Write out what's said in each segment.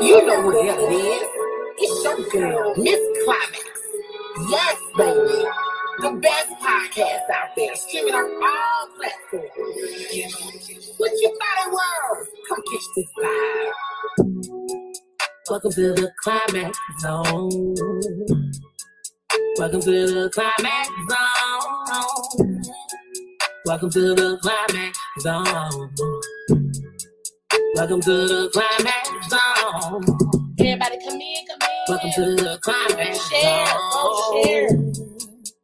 You know who the hell it is. It's your girl, Miss Climax. Yes, baby. The best podcast out there, streaming on all platforms. What you thought it was? Come catch this vibe. Welcome to the Climax Zone. Welcome to the Climax Zone. Welcome to the Climax Zone. Welcome to the Climax Zone. Everybody come in, come in. Welcome to the Climax Share, go share. Zone.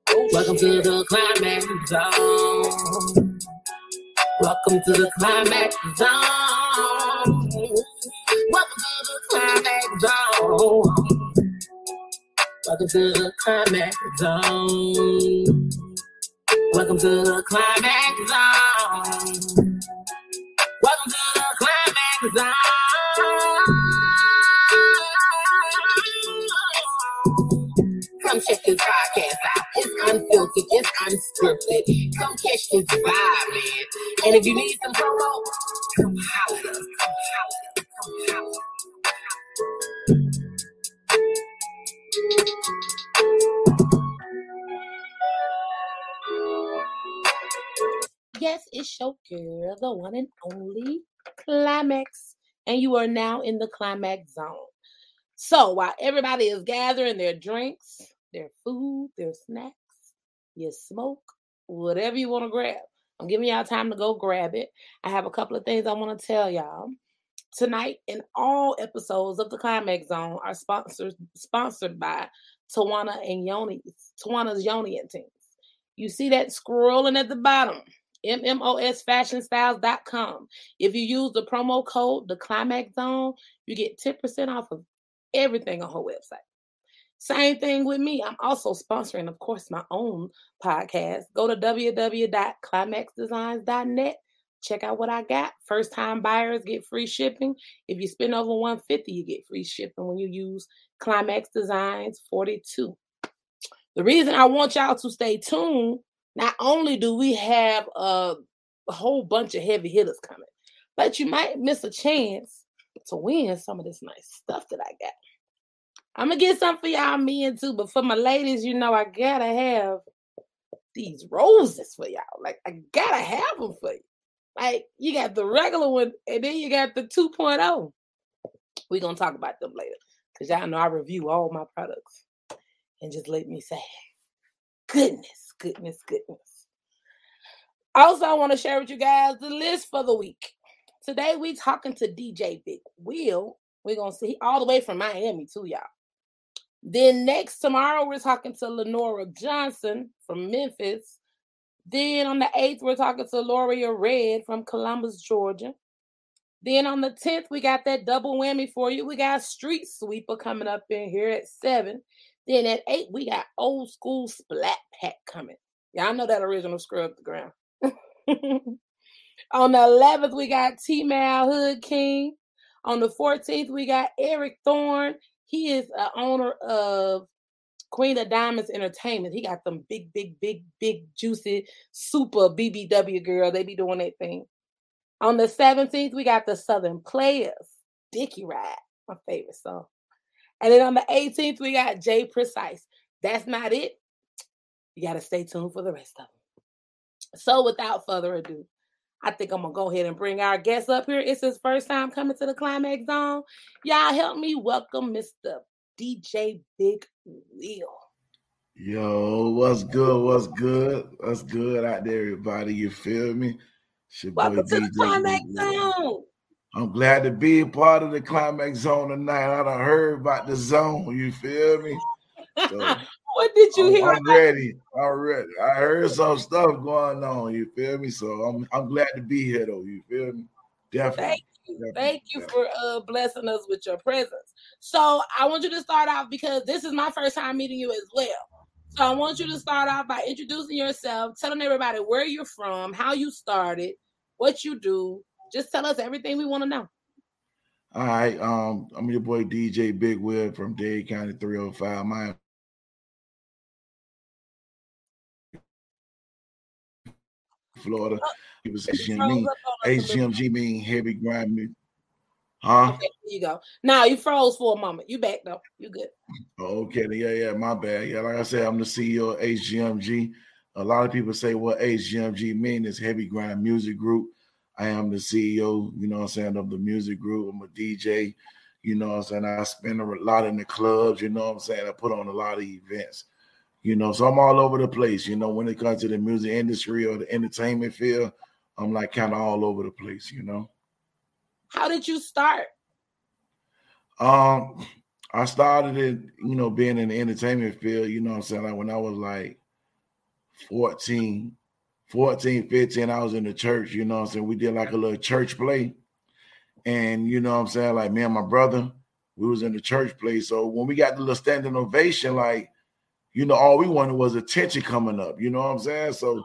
Go Welcome share. to the Climax Zone. Welcome to the Climax Zone. Welcome to the Climax Zone. Welcome to the Climax Zone. Welcome to the Climax Zone. Welcome to the Climax Zone. Come check this podcast out. It's unfiltered, it's unscripted. Come catch this vibe, man. And if you need some promo, come holler. Come holler. Come holler. Yes, it's your girl, the one and only Climax. And you are now in the Climax Zone. So while everybody is gathering their drinks, their food, their snacks, your smoke, whatever you want to grab, I'm giving y'all time to go grab it. I have a couple of things I want to tell y'all. Tonight, and all episodes of the Climax Zone are sponsored sponsored by Tawana and Yoni's, Tawana's Yoni and Teams. You see that scrolling at the bottom, mmosfashionstyles.com. If you use the promo code, the Climax Zone, you get 10% off of everything on her website. Same thing with me. I'm also sponsoring, of course, my own podcast. Go to www.climaxdesigns.net. Check out what I got. First time buyers get free shipping. If you spend over 150, you get free shipping when you use Climax Designs 42. The reason I want y'all to stay tuned, not only do we have a, a whole bunch of heavy hitters coming, but you might miss a chance to win some of this nice stuff that I got. I'm gonna get some for y'all men too, but for my ladies, you know I gotta have these roses for y'all. Like I gotta have them for you. Like you got the regular one, and then you got the 2.0. We're gonna talk about them later, cause y'all know I review all my products. And just let me say, goodness, goodness, goodness. Also, I want to share with you guys the list for the week. Today we talking to DJ Big Will. We're gonna see all the way from Miami too, y'all. Then next tomorrow we're talking to Lenora Johnson from Memphis. Then on the 8th, we're talking to Loria Red from Columbus, Georgia. Then on the 10th, we got that double whammy for you. We got Street Sweeper coming up in here at 7. Then at 8, we got Old School Splat Pack coming. Y'all know that original scrub the ground. on the 11th, we got T Mal Hood King. On the 14th, we got Eric Thorne. He is a owner of Queen of Diamonds Entertainment. He got them big, big, big, big, juicy, super BBW girl. They be doing that thing. On the 17th, we got the Southern Players, Dickie Ride, my favorite song. And then on the 18th, we got Jay Precise. That's not it. You got to stay tuned for the rest of them. So without further ado, I think I'm gonna go ahead and bring our guest up here. It's his first time coming to the Climax Zone. Y'all help me welcome Mr. DJ Big Wheel. Yo, what's good? What's good? What's good out there, everybody? You feel me? It's your boy Welcome to the Climax Zone. I'm glad to be a part of the climax zone tonight. I done heard about the zone. You feel me? So what did you I'm, hear? I'm ready. I'm ready. I heard some stuff going on. You feel me? So I'm I'm glad to be here though. You feel me? Definitely. Thank you. Definitely, Thank you for uh, blessing us with your presence. So I want you to start off because this is my first time meeting you as well. So I want you to start off by introducing yourself, telling everybody where you're from, how you started, what you do. Just tell us everything we want to know. All right. Um, I'm your boy DJ Big Will from Dade County 305. My Florida. He was You froze HGMG. up on us a little HGMG mean heavy grind music. Huh? Okay, there you go. Now you froze for a moment. You back though. You good. Okay, yeah, yeah, my bad. Yeah, like I said, I'm the CEO of HGMG. A lot of people say what HGMG mean is Heavy Grind Music Group. I am the CEO, you know what I'm saying, of the music group. I'm a DJ, you know what I'm saying. I spend a lot in the clubs, you know what I'm saying. I put on a lot of events, you know, so I'm all over the place, you know, when it comes to the music industry or the entertainment field, I'm like kind of all over the place, you know. How did you start? Um, I started it, you know, being in the entertainment field, you know what I'm saying? Like when I was like 14, 14, 15, I was in the church, you know I'm saying? We did like a little church play. And you know I'm saying? Like me and my brother, we was in the church play. So when we got the little standing ovation, like, you know, all we wanted was attention coming up, you know what I'm saying? So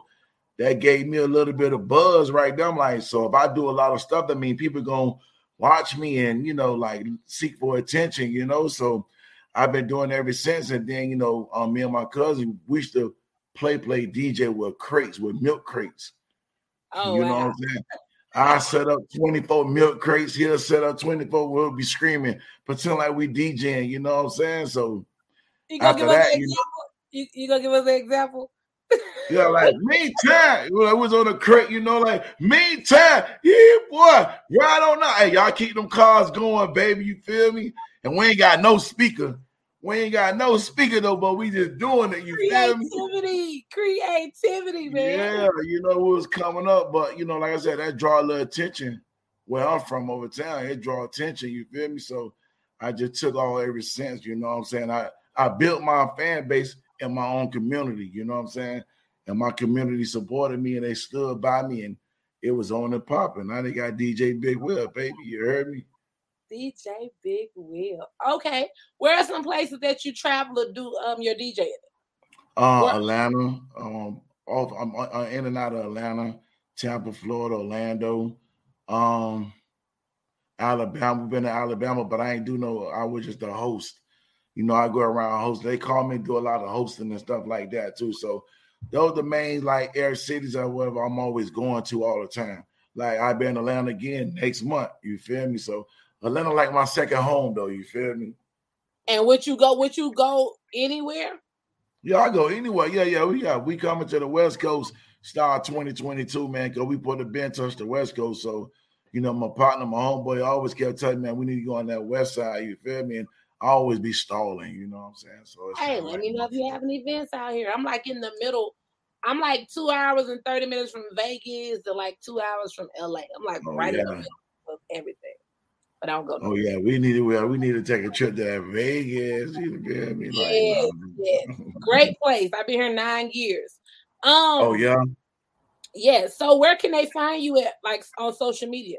that gave me a little bit of buzz right there. I'm like, so if I do a lot of stuff, I mean people gonna watch me and you know, like seek for attention, you know. So I've been doing ever since. And then, you know, um, me and my cousin, we used to play play DJ with crates, with milk crates. Oh, you know wow. what I'm saying? I set up 24 milk crates. He'll set up 24. We'll be screaming, pretend like we DJing, you know what I'm saying? So You gonna after give us that, an you example? You, you gonna give us an example? Yeah, like meantime, I was on the crate, you know, like meantime, yeah, boy, right on now. Hey, y'all keep them cars going, baby. You feel me? And we ain't got no speaker. We ain't got no speaker though, but we just doing it. You feel me? Creativity, creativity, man. Yeah, you know what was coming up, but you know, like I said, that draw a little attention. Where I'm from over town, it draw attention. You feel me? So I just took all ever since. You know what I'm saying? I I built my fan base in my own community. You know what I'm saying? And my community supported me and they stood by me, and it was on and popping. Now they got DJ Big Will, baby. You heard me? DJ Big Will. Okay. Where are some places that you travel to do um your DJing? Uh, What- Atlanta. Um, off, I'm, i in and out of Atlanta, Tampa, Florida, Orlando, um, Alabama. Been to Alabama, but I ain't do no. I was just a host. You know, I go around host. They call me do a lot of hosting and stuff like that too. So those are the main like air cities or whatever I'm always going to all the time. Like I've been in Atlanta again next month. You feel me? So Atlanta like my second home though. You feel me? And would you go? Would you go anywhere? Yeah, I go anywhere. Yeah, yeah, we got we coming to the West Coast start 2022, man. Cause we put a bench touch the West Coast. So, you know, my partner, my homeboy, always kept telling me, man, we need to go on that west side. You feel me? And I always be stalling, you know what I'm saying? So it's Hey, let me know if you have any events out here. I'm like in the middle. I'm like two hours and 30 minutes from Vegas to like two hours from LA. I'm like Oh, right in the middle of everything. But I don't go. Oh yeah, we need to we need to take a trip to that Vegas. You feel me? Like, Yes, yes. Great place. I've been here nine years. Um Oh yeah. yeah. So where can they find you at like on social media?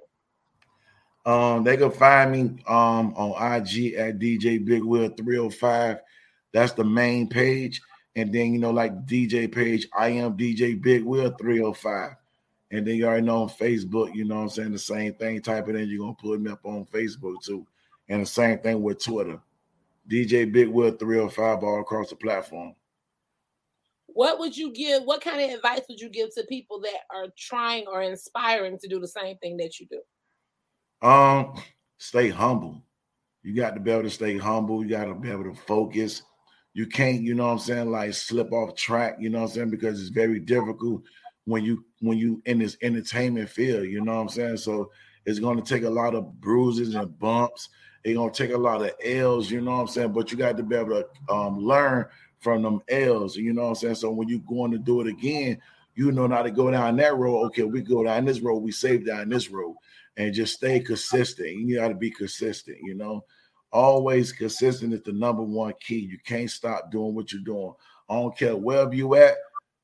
Um, they can find me um on IG at DJ Big Will 305. That's the main page. And then you know, like DJ page, I am DJ Big Will 305. And then you already know on Facebook, you know what I'm saying? The same thing. Type it in, you're gonna put me up on Facebook too. And the same thing with Twitter. DJ Big Will 305 all across the platform. What would you give? What kind of advice would you give to people that are trying or inspiring to do the same thing that you do? Um, stay humble. You got to be able to stay humble. You got to be able to focus. You can't, you know what I'm saying, like slip off track, you know what I'm saying, because it's very difficult when you when you in this entertainment field, you know what I'm saying? So it's going to take a lot of bruises and bumps. It's going to take a lot of L's, you know what I'm saying? But you got to be able to um, learn from them L's, you know what I'm saying? So when you're going to do it again, you know how to go down that road. Okay, we go down this road, we save down this road and just stay consistent. You got to be consistent, you know. Always consistent is the number one key. You can't stop doing what you're doing. I don't care wherever you at.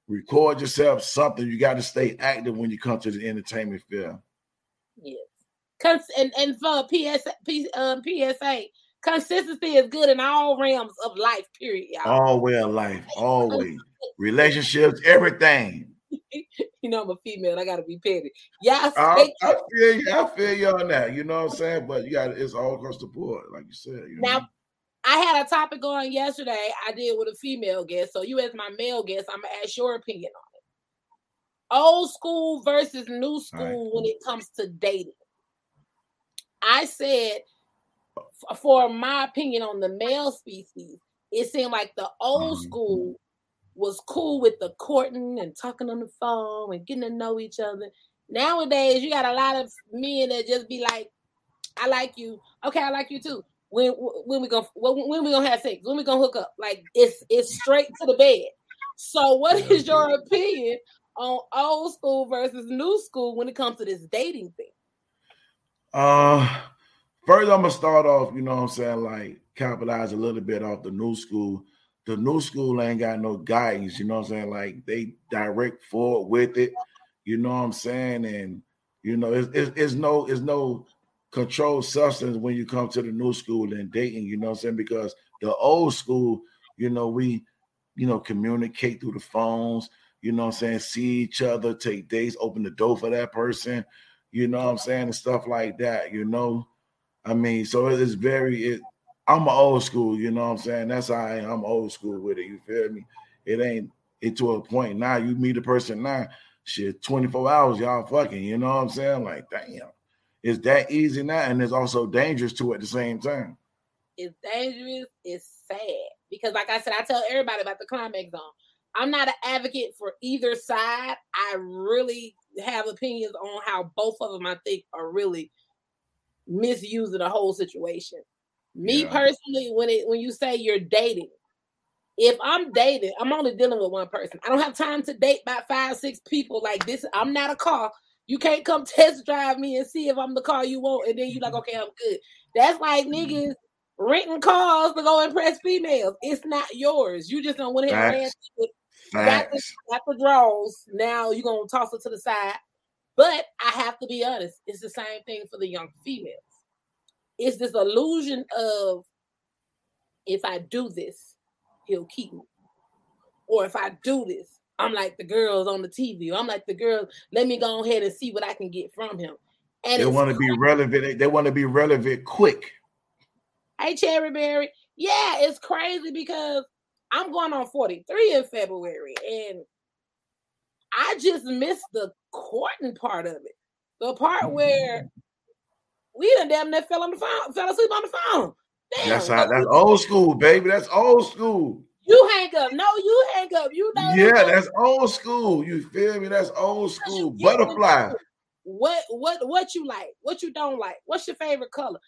Record yourself something. You got to stay active when you come to the entertainment field. Yes. Cons- and, and for PS, P, um, PSA, consistency is good in all realms of life, period, y'all. All way of life, always. Relationships, everything. You know, I'm a female. I got to be petty. Y'all I, I feel you. I feel you on that. You know what I'm saying? But you got it's all across the board, like you said. You know? I had a topic on yesterday. I did with a female guest. So you, as my male guest, I'm gonna ask your opinion on it. Old school versus new school Right. when it comes to dating. I said, for my opinion on the male species, it seemed like the old Mhm. school was cool with the courting and talking on the phone and getting to know each other. Nowadays, you got a lot of men that just be like, "I like you, okay, I like you too." When when we gonna when, when we gonna have sex? When we gonna hook up? Like it's it's straight to the bed. So, what is your opinion on old school versus new school when it comes to this dating thing? Uh, first I'm gonna start off. You know what I'm saying? Like capitalize a little bit off the new school. The new school ain't got no guidance. You know what I'm saying? Like they direct forward with it. You know what I'm saying? And you know, it's, it's, it's no it's no controlled substance when you come to the new school and dating. You know what I'm saying? Because the old school, you know, we you know communicate through the phones. You know what I'm saying? See each other, take dates, open the door for that person. You know what I'm saying? And stuff like that. You know, I mean, so it is very. It, I'm old school. You know what I'm saying? That's how I am. I'm old school with it. You feel me? It ain't it to a point now. You meet a person now, shit, 24 hours, y'all fucking. You know what I'm saying? Like, damn, it's that easy now, and it's also dangerous too at the same time. It's dangerous. It's sad because, like I said, I tell everybody about the climax zone. I'm not an advocate for either side. I really have opinions on how both of them I think are really misusing the whole situation. Me Yeah. personally, when it when you say you're dating, if I'm dating, I'm only dealing with one person. I don't have time to date about five, six people like this. I'm not a car. You can't come test drive me and see if I'm the car you want, and then you like, okay, I'm good. That's like mm-hmm. niggas renting cars to go impress females. It's not yours. You just don't want to ran to it got the, got the draws. Now you're gonna toss it to the side. But I have to be honest, it's the same thing for the young females. It's this illusion of if I do this, he'll keep me. Or if I do this, I'm like the girls on the TV. I'm like the girls, let me go ahead and see what I can get from him. And They want to be relevant. They want to be relevant quick. Hey, Cherry Berry. Yeah, it's crazy because I'm going on 43 in February and I just missed the courting part of it. The part mm-hmm. where we done damn near fell on the phone, fell asleep on the phone. Damn, That's how. That's old school, baby. That's old school. You hang up. No, you hang up. You know Yeah, that- that's old school. You feel me? That's old school. you get what Butterfly. what what what you like, what you don't like, what's your favorite color.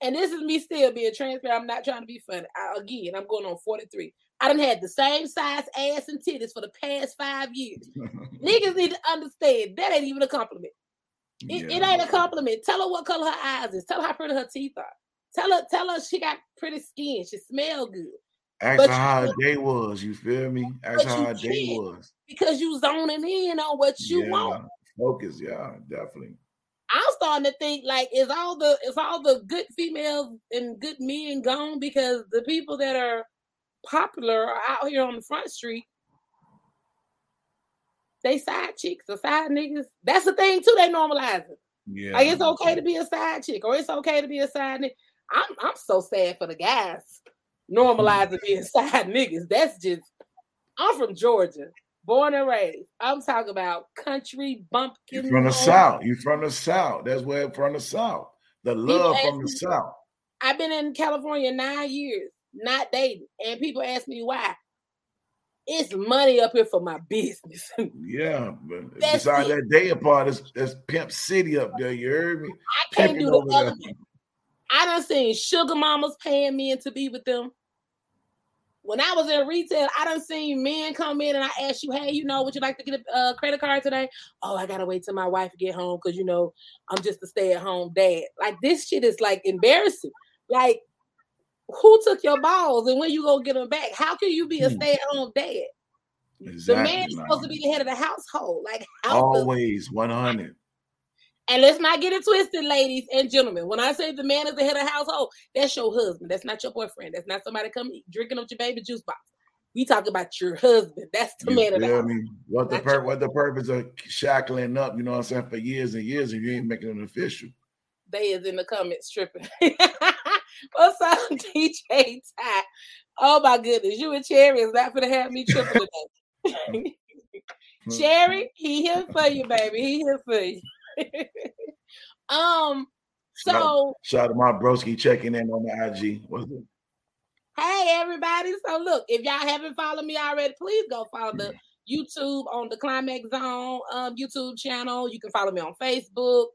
And this is me still being transparent. I'm not trying to be funny. I, again, I'm going on 43. I done had the same size ass and titties for the past five years. Niggas need to understand that ain't even a compliment. It, it ain't a compliment. Tell her what color her eyes is. Tell her how pretty her teeth are. Tell her, tell her she got pretty skin. She smell good. Ask But her how her day was. You feel me? Ask her how her day was. Because you zoning in on what you yeah. want. Focus. Yeah, definitely. I'm starting to think like is all the is all the good females and good men gone because the people that are popular are out here on the front street. They side chicks or side niggas. That's the thing too. They normalizing. Yeah. Like it's okay to be a side chick or it's okay to be a side nigga. I'm I'm so sad for the guys normalizing being side niggas. That's just I'm from Georgia, born and raised. I'm talking about country You from the home. south. You from the south. That's where from the south. The love from the me- south. I've been in California nine years, not dating, and people ask me why. It's money up here for my business. Yeah, but That's besides it. that day apart, it's that's Pimp City up there. You heard me? I can't Pimping do the other. I done seen sugar mamas paying men to be with them. When I was in retail, I done seen men come in and I asked you, hey, you know, would you like to get a uh, credit card today? Oh, I gotta wait till my wife get home because you know I'm just a stay-at-home dad. Like this shit is like embarrassing. Like, who took your balls and when you gonna get them back? How can you be a Hmm. stay-at-home dad? the Exactly. man is supposed to be the head of the household. Like how Always 100. And let's not get it twisted, ladies and gentlemen. When I say the man is the head of the household, that's your husband. That's not your boyfriend. That's not somebody coming drinking up your baby juice box. We talk about your husband. That's the You man of the house. What the pur- what the purpose of shackling up, you know what I'm saying, for years and years if you ain't making it official. They is in the comments tripping. What's up, DJ Ty? Oh my goodness, you and Cherry is not gonna have me tripping today. Cherry, he here for you, baby. He here for you. um, So shout, out to my broski checking in on the IG. What's it? Hey everybody. So look, if y'all haven't followed me already, please go follow the YouTube on the Climax Zone um, YouTube channel. You can follow me on Facebook.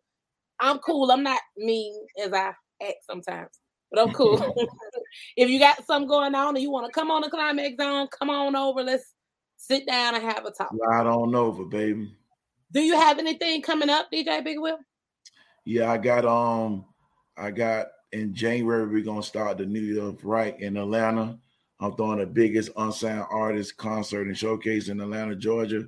I'm cool. I'm not mean as I act sometimes, but I'm cool. if you got something going on and you want to come on the Climax Zone, come on over. Let's sit down and have a talk. Right on over, baby. Do you have anything coming up, DJ Big Will? Yeah, I got um, I got in January we're gonna start the New York right in Atlanta. I'm throwing the biggest unsigned artist concert and showcase in Atlanta, Georgia.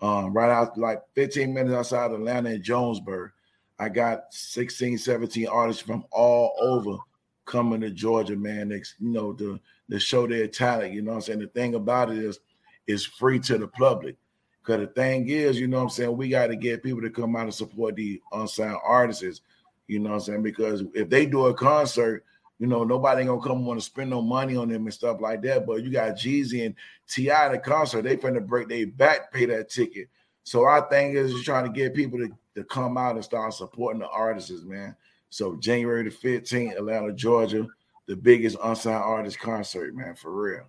Um, right out like 15 minutes outside Atlanta in Jonesboro. I got 16, 17 artists from all over coming to Georgia, man. It's, you know, to, to show their talent. You know what I'm saying? The thing about it is it's free to the public. Cause the thing is, you know what I'm saying, we got to get people to come out and support the unsigned artists. You know what I'm saying? Because if they do a concert, you know, nobody gonna come want to spend no money on them and stuff like that. But you got Jeezy and T.I. At the concert, they finna break their back, pay that ticket. So our thing is just trying to get people to, to come out and start supporting the artists, man. So January the 15th, Atlanta, Georgia, the biggest unsigned artist concert, man, for real.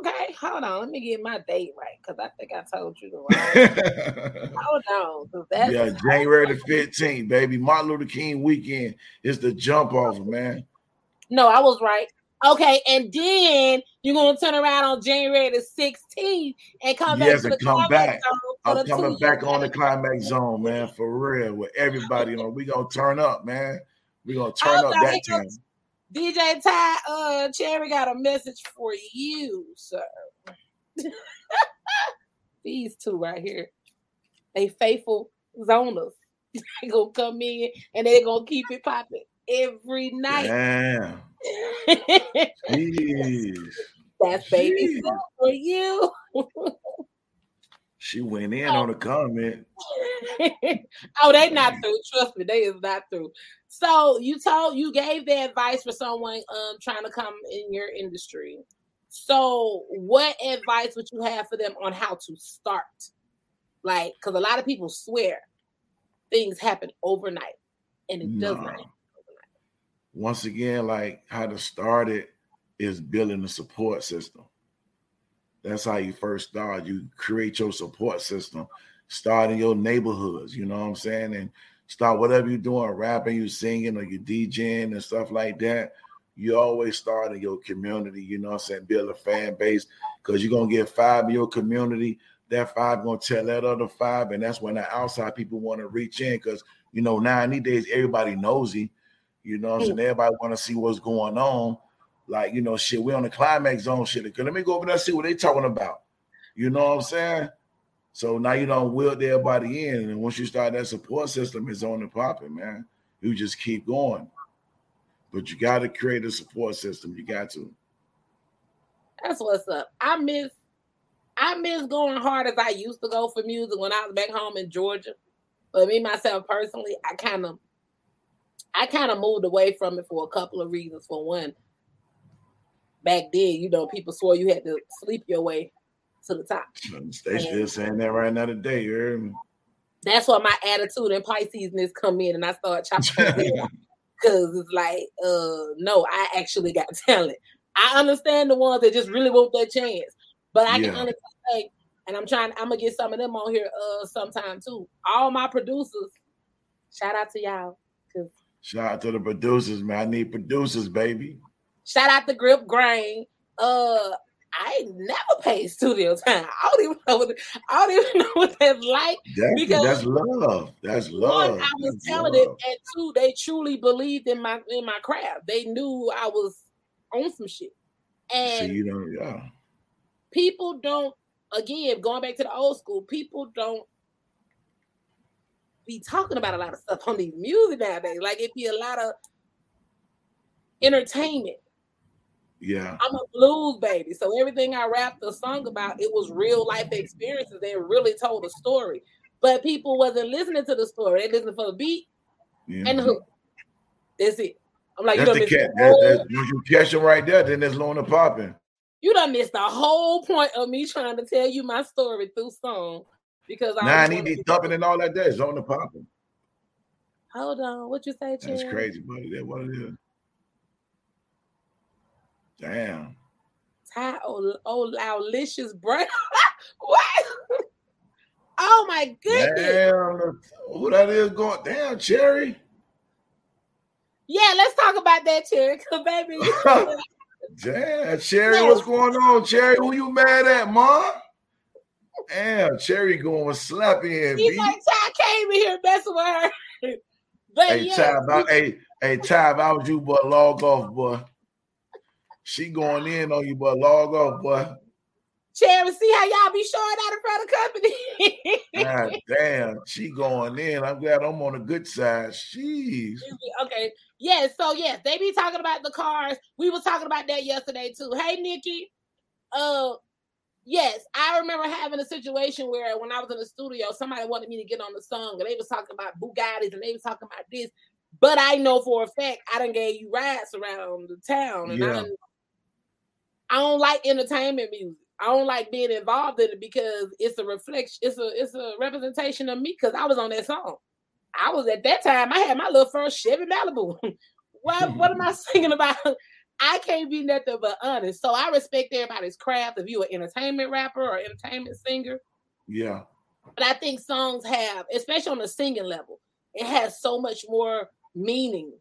Okay, hold on. Let me get my date right because I think I told you the wrong. hold on. That's yeah, January the 15th, baby. Martin Luther King weekend is the jump off, man. No, I was right. Okay, and then you're gonna turn around on January the 16th and come back. Yes, and come back. I'm coming back on the climax zone, man, for real. With everybody on, we gonna turn up, man. We gonna turn oh, up that time. DJ Ty uh Cherry got a message for you, sir. These two right here. They faithful zoners. they gonna come in and they gonna keep it popping every night. Damn. That's baby for you. She went in oh. on a comment. oh, they not through. Trust me, they is not through. So you told you gave the advice for someone um trying to come in your industry. So what advice would you have for them on how to start? Like, because a lot of people swear things happen overnight, and it no. does not. Once again, like how to start it is building a support system. That's how you first start. You create your support system. Start in your neighborhoods, you know what I'm saying? And start whatever you're doing, rapping, you singing, or you DJing and stuff like that. You always start in your community, you know what I'm saying? Build a fan base because you're gonna get five in your community. That five gonna tell that other five, and that's when the outside people want to reach in because you know now in these days everybody nosy, you know what I'm saying? Everybody want to see what's going on. Like, you know, shit, we're on the climax zone shit. Let me go over there and see what they talking about. You know what I'm saying? So now you don't wield everybody in. And once you start that support system, it's on the popping, man. You just keep going. But you got to create a support system. You got to. That's what's up. I miss I miss going hard as I used to go for music when I was back home in Georgia. But me myself personally, I kind of I kind of moved away from it for a couple of reasons. For one, back then, you know, people swore you had to sleep your way to the top. They still saying that right now today. You heard me? That's why my attitude and Pisces come in, and I start chopping because it's like, uh, no, I actually got talent. I understand the ones that just really want that chance, but I yeah. can understand. Like, and I'm trying. I'm gonna get some of them on here uh sometime too. All my producers, shout out to y'all. Shout out to the producers, man. I need producers, baby. Shout out to Grip Grain. Uh, I never paid studio time. I don't even know what I don't even know what that's like. That's, because that's love. That's love. One, I was that's telling love. it, and two, they truly believed in my in my craft. They knew I was on some shit. And so you know, yeah. People don't. Again, going back to the old school, people don't be talking about a lot of stuff on these music nowadays. Like it'd be a lot of entertainment yeah. I'm a blues baby. So everything I rapped the song about, it was real life experiences They really told a story. But people wasn't listening to the story. They listened for the beat yeah. and the hook. That's it. I'm like, that's you the cat. That, you catch right there, then there's Luna popping. You done missed the whole point of me trying to tell you my story through song because I nah, need to be thumping and all that. Is on the popping. Hold on. What you say, That's crazy, buddy. That what it is. Damn. Ty oh oh Lowlicious Brown. what? Oh my goodness. Damn. Who that is going? Damn, Cherry. Yeah, let's talk about that, Cherry. Cause baby, Damn, Cherry, what's going on, Cherry? Who you mad at, Mom? Damn, Cherry going slappy and he's beat. like Ty came in here messing with her. But Hey, yeah, Ty, if I, hey, hey, Ty, if I was you, boy, log off, boy. She going in on you, but Log off, boy. Cherry, see how y'all be showing out in front of company. God damn, she going in. I'm glad I'm on the good side. Jeez. okay. Yes, so yes, they be talking about the cars. We was talking about that yesterday too. Hey Nikki. Uh yes, I remember having a situation where when I was in the studio, somebody wanted me to get on the song and they was talking about Bugattis and they was talking about this. But I know for a fact I done gave you rides around the town and I Yeah. done, I don't like entertainment music. I don't like being involved in it because it's a reflection, it's a it's a representation of me because I was on that song. I was at that time, I had my little first Chevy Malibu. what what am I singing about? I can't be nothing but honest. So I respect everybody's craft. If you're an entertainment rapper or entertainment singer, Yeah. but I think songs have, especially on the singing level, it has so much more meaning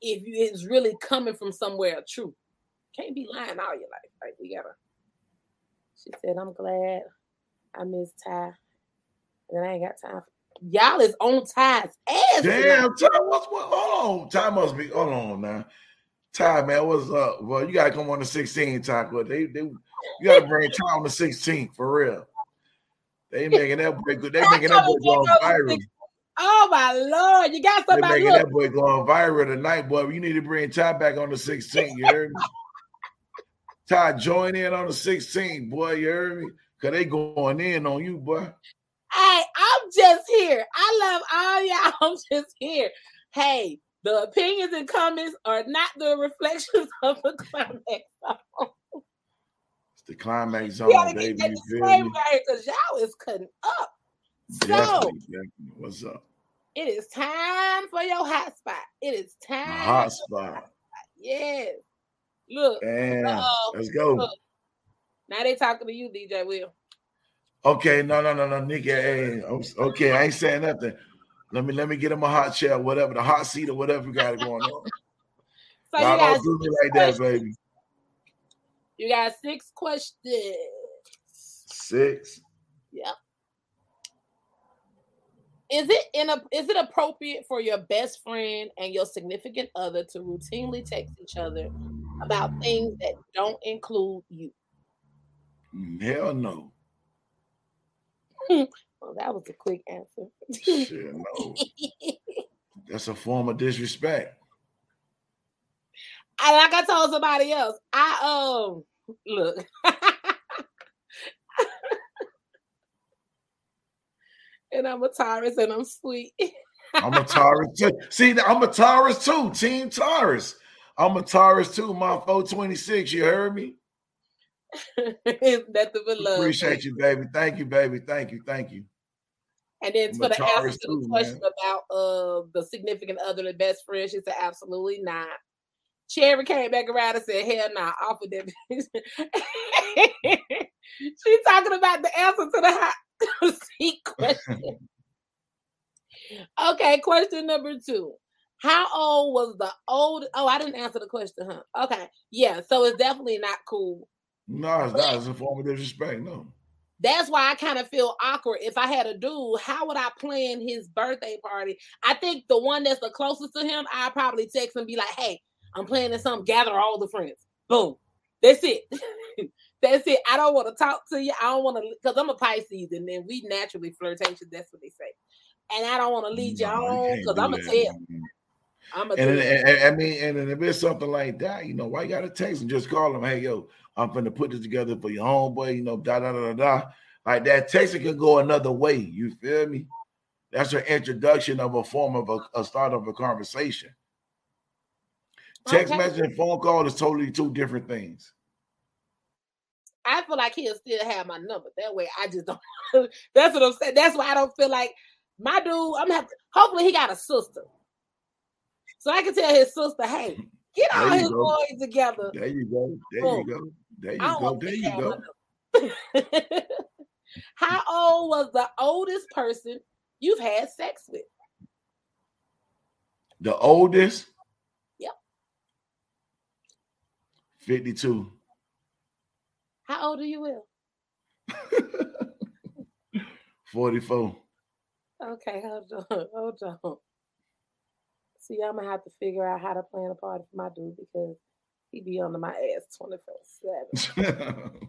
if you, it's really coming from somewhere true. Can't be lying all your life. Like we gotta. She said, "I'm glad I miss Ty, and I ain't got time. For, y'all is on Ty's ass. Damn, Ty, what's what? Hold on. Ty must be. Hold on now. Ty, man, what's up? Well, you gotta come on the 16th, Ty. They, they, you gotta bring Ty on the 16th for real. They making that boy. good. They making that boy going viral. Oh my lord, you got They somebody. making Look, that boy going viral tonight, boy. You need to bring Ty back on the 16th. You heard me? Ty, join in on the 16th, boy. You heard me? Cause they going in on you, boy. Hey, I'm just here. I love all y'all. I'm just here. Hey, the opinions and comments are not the reflections of the climax. It's the climax zone, gotta baby. get that You feel me? right because y'all is cutting up. So Definitely, definitely. What's up? it is time for your hot spot. It is time. hot spot. Yes. Look, Damn. Let's go. Look. now they talking to you, DJ Will. Okay, no, no, no, no, Nikki. Hey, okay, I ain't saying nothing. Let me let me get him a hot chair, whatever, the hot seat or whatever we got going on. So you got don't do me like that, questions. baby. You got six questions. Six. Yep. Is it in a is it appropriate for your best friend and your significant other to routinely text each other about things that don't include you? Mm, Hell no. Well, that was a quick answer. Shit, no. That's a form of disrespect. I, like I told somebody else, I um look. and I'm a Taurus and I'm sweet. I'm a Taurus too. See, I'm a Taurus too. Team Taurus. I'm a Taurus too. My 426. You heard me? nothing but love. Appreciate you, baby. Thank you, baby. Thank you. Thank you. And then I'm for the answer to the question man. about uh the significant other, the best friend, she said absolutely not. Cherry came back around and said, "Hell no, nah, off with that." bitch." She's talking about the answer to the hot seat question. okay, question number two. How old was the old? Oh, I didn't answer the question, huh? Okay, yeah. So it's definitely not cool. No, it's not. It's a form of disrespect. No. That's why I kind of feel awkward. If I had a dude, how would I plan his birthday party? I think the one that's the closest to him, I'd probably text and be like, hey, I'm planning something, gather all the friends. Boom. That's it. that's it. I don't want to talk to you. I don't want to, because I'm a Pisces and then we naturally flirtatious. That's what they say. And I don't want to lead you No, you on because I'm to tell. I'm going And, and, and- I mean, and, and if it's something like that, you know, why you gotta text and just call them, hey, yo, I'm finna put this together for your homeboy, you know, da da da da da. Like that texting can go another way. You feel me? That's an introduction of a form of a, a start of a conversation. Text Okay. message and phone call is totally two different things. I feel like he'll still have my number. That way, I just don't. that's what I'm saying. That's why I don't feel like my dude. I'm have hopefully he got a sister So I can tell his sister, hey, get all his go. boys together. There you go. There Boom. you go. There you go. There you go. How old was the oldest person you've had sex with? The oldest? Yep. 52. How old are you, Will? 44. Okay, hold on. Hold on. See, I'm gonna have to figure out how to plan a party for my dude because he be under my ass 24 7.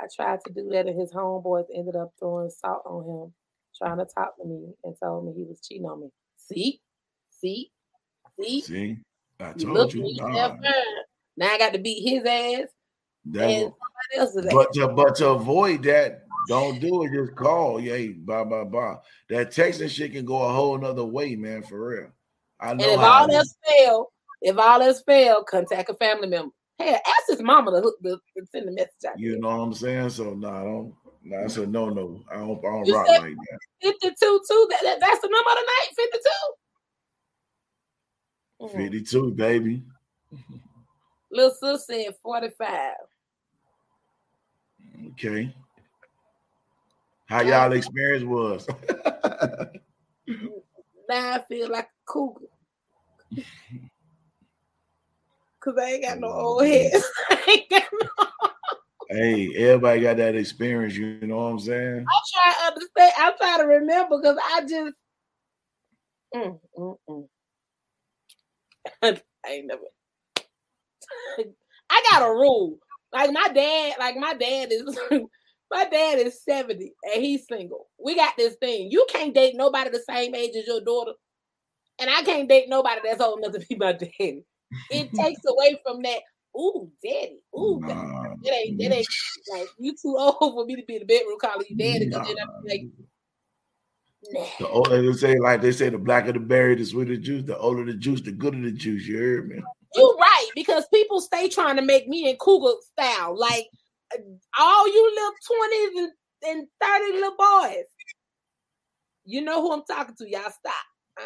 I tried to do that, and his homeboys ended up throwing salt on him, trying to talk to me, and told me he was cheating on me. See, see, see. See, I told you. you nah. Now I got to beat his ass. and but to, but to avoid that, don't do it. Just call. Yeah, blah blah blah. That texting shit can go a whole nother way, man. For real. I know. And if all else fail, if all else fail, contact a family member. Hey, ask his mama to, hook the, to send the message out. You know what I'm saying? So no, nah, I don't. Nah, that's a no no. I don't. I don't rock like that. 52 too. That, that, that's the number of the night. 52. Mm. 52, baby. Little sis said 45. Okay. How y'all experience was? now I feel like a cougar. Cause I ain't got no old head. Hey, everybody got that experience, you know what I'm saying? I try to understand. I try to remember because I just mm, mm, mm. I ain't never I got a rule. Like my dad, like my dad is my dad is 70 and he's single. We got this thing. You can't date nobody the same age as your daughter. And I can't date nobody that's old enough to be my daddy. It takes away from that. Ooh, daddy. Ooh, nah, that ain't that ain't like you too old for me to be in the bedroom calling you daddy. Nah. Then I'm like, nah. The older they say, like they say, the blacker the berry, the sweeter the juice. The older the juice, the gooder the juice. You heard me? You're right because people stay trying to make me in cougar style, like all you little twenties and, and thirty little boys. You know who I'm talking to? Y'all stop.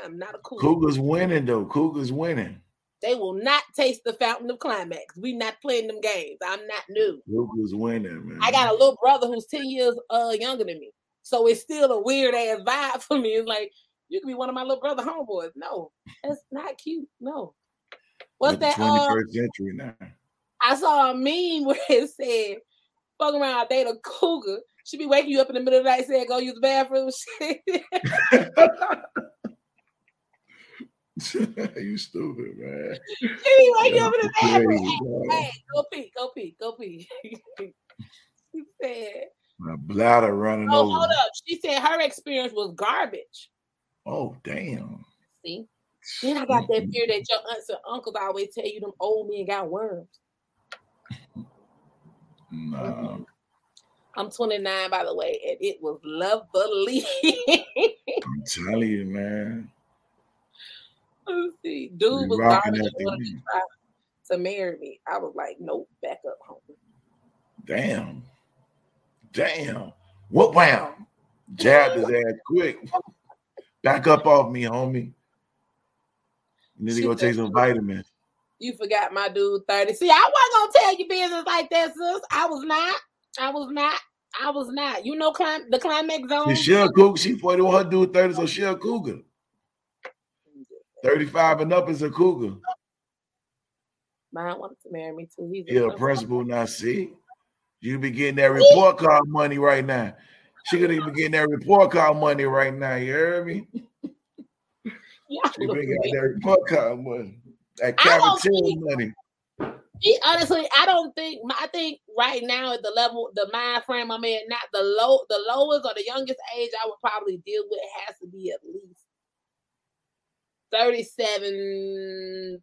I'm not a cougar. Cougar's winning though. Cougar's winning. They will not taste the fountain of climax. We not playing them games. I'm not new. Cougar's winning, man. I got a little brother who's 10 years uh younger than me. So it's still a weird ass vibe for me. It's like you can be one of my little brother homeboys. No, that's not cute. No. What's that? 21st uh, century now. I saw a meme where it said, fuck around, date a cougar. She be waking you up in the middle of the night saying, go use the bathroom. you stupid, man. She be waking up in the bathroom. Hey, hey, go pee, go pee, go pee. she said, my bladder running oh, over. hold up. She said her experience was garbage. Oh, damn. See? Then I got that fear that your aunts and uncles always tell you them old men got worms. Mm-hmm. I'm 29, by the way, and it was lovely. I'm telling you, man. Let's see. Dude was already to, to marry me. I was like, nope, back up home. Damn. Damn. What wow. Jabbed his ass quick. Back up off me, homie. You need to go take some vitamins. You forgot my dude 30. See, I wasn't gonna tell you business like that, sis. I was not. I was not. I was not. You know, clim- the climax zone. She a cougar. She 41, her dude 30, so she a cougar. 35 and up is a cougar. Mine wanted to marry me too. He's yeah, a principal. Now, see, you be getting that report card money right now. She gonna be getting that report card money right now. You hear me? Yeah, she been getting that report card money. That cafeteria money. He, honestly, I don't think. I think right now at the level, the mind frame I'm in, not the low, the lowest or the youngest age I would probably deal with has to be at least 37,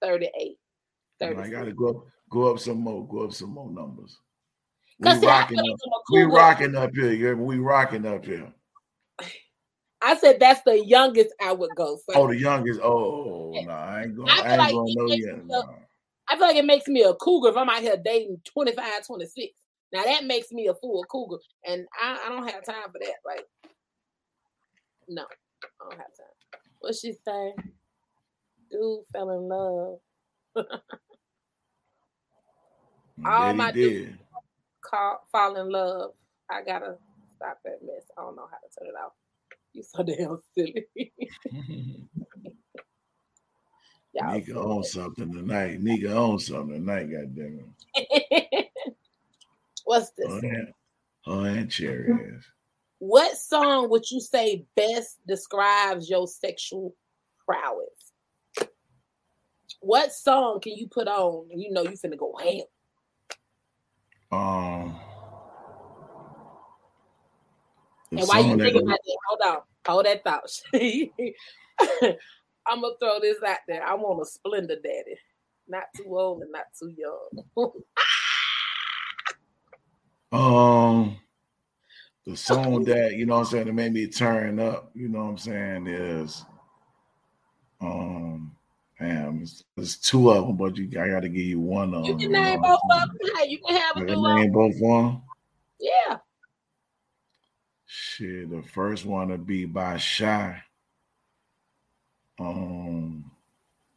38. 36. I gotta go up, go up some more, go up some more numbers. We rocking up. We rocking up here. We rocking up here. I said that's the youngest I would go. For. Oh, the youngest. Oh, no, I ain't going. I, I ain't like going no yet. No. I feel like it makes me a cougar if I'm out here dating 25, 26. Now that makes me a full cougar, and I, I don't have time for that. Like, no, I don't have time. What she say? Dude fell in love. All my did. dudes call, fall in love. I gotta stop that mess. I don't know how to turn it off. You so damn silly. Y'all Nika owns something tonight. Nika owns something tonight, goddamn silly. What's this? Oh, yeah. Oh, and Cherry is. What song would you say best describes your sexual prowess? What song can you put on and you know you finna go ham? Um, the And why you thinking about that? Hold on. Hold that thought. I'm gonna throw this out there. I want a splendor daddy. Not too old and not too young. Um, the song that you know what I'm saying that made me turn up, you know what I'm saying, is um damn, it's, it's two of them, but you I gotta give you one of them. you them. can name both of them. Hey, you can have? I name both one. Yeah. Shit, the first one to be by Shy. Um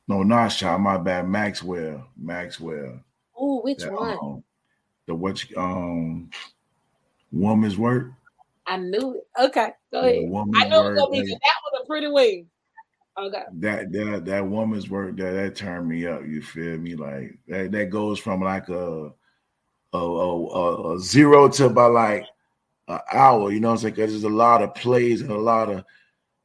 no, not Shy, my bad, Maxwell. Maxwell. Oh, which That, one? um, the what um woman's work. I knew it. Okay, go ahead. I know it's gonna be that- that was a pretty wing. Okay. that that that woman's work that that turned me up. You feel me? Like that that goes from like a a, a, a, a zero to about like an hour. You know I'm saying? Because there's a lot of plays and a lot of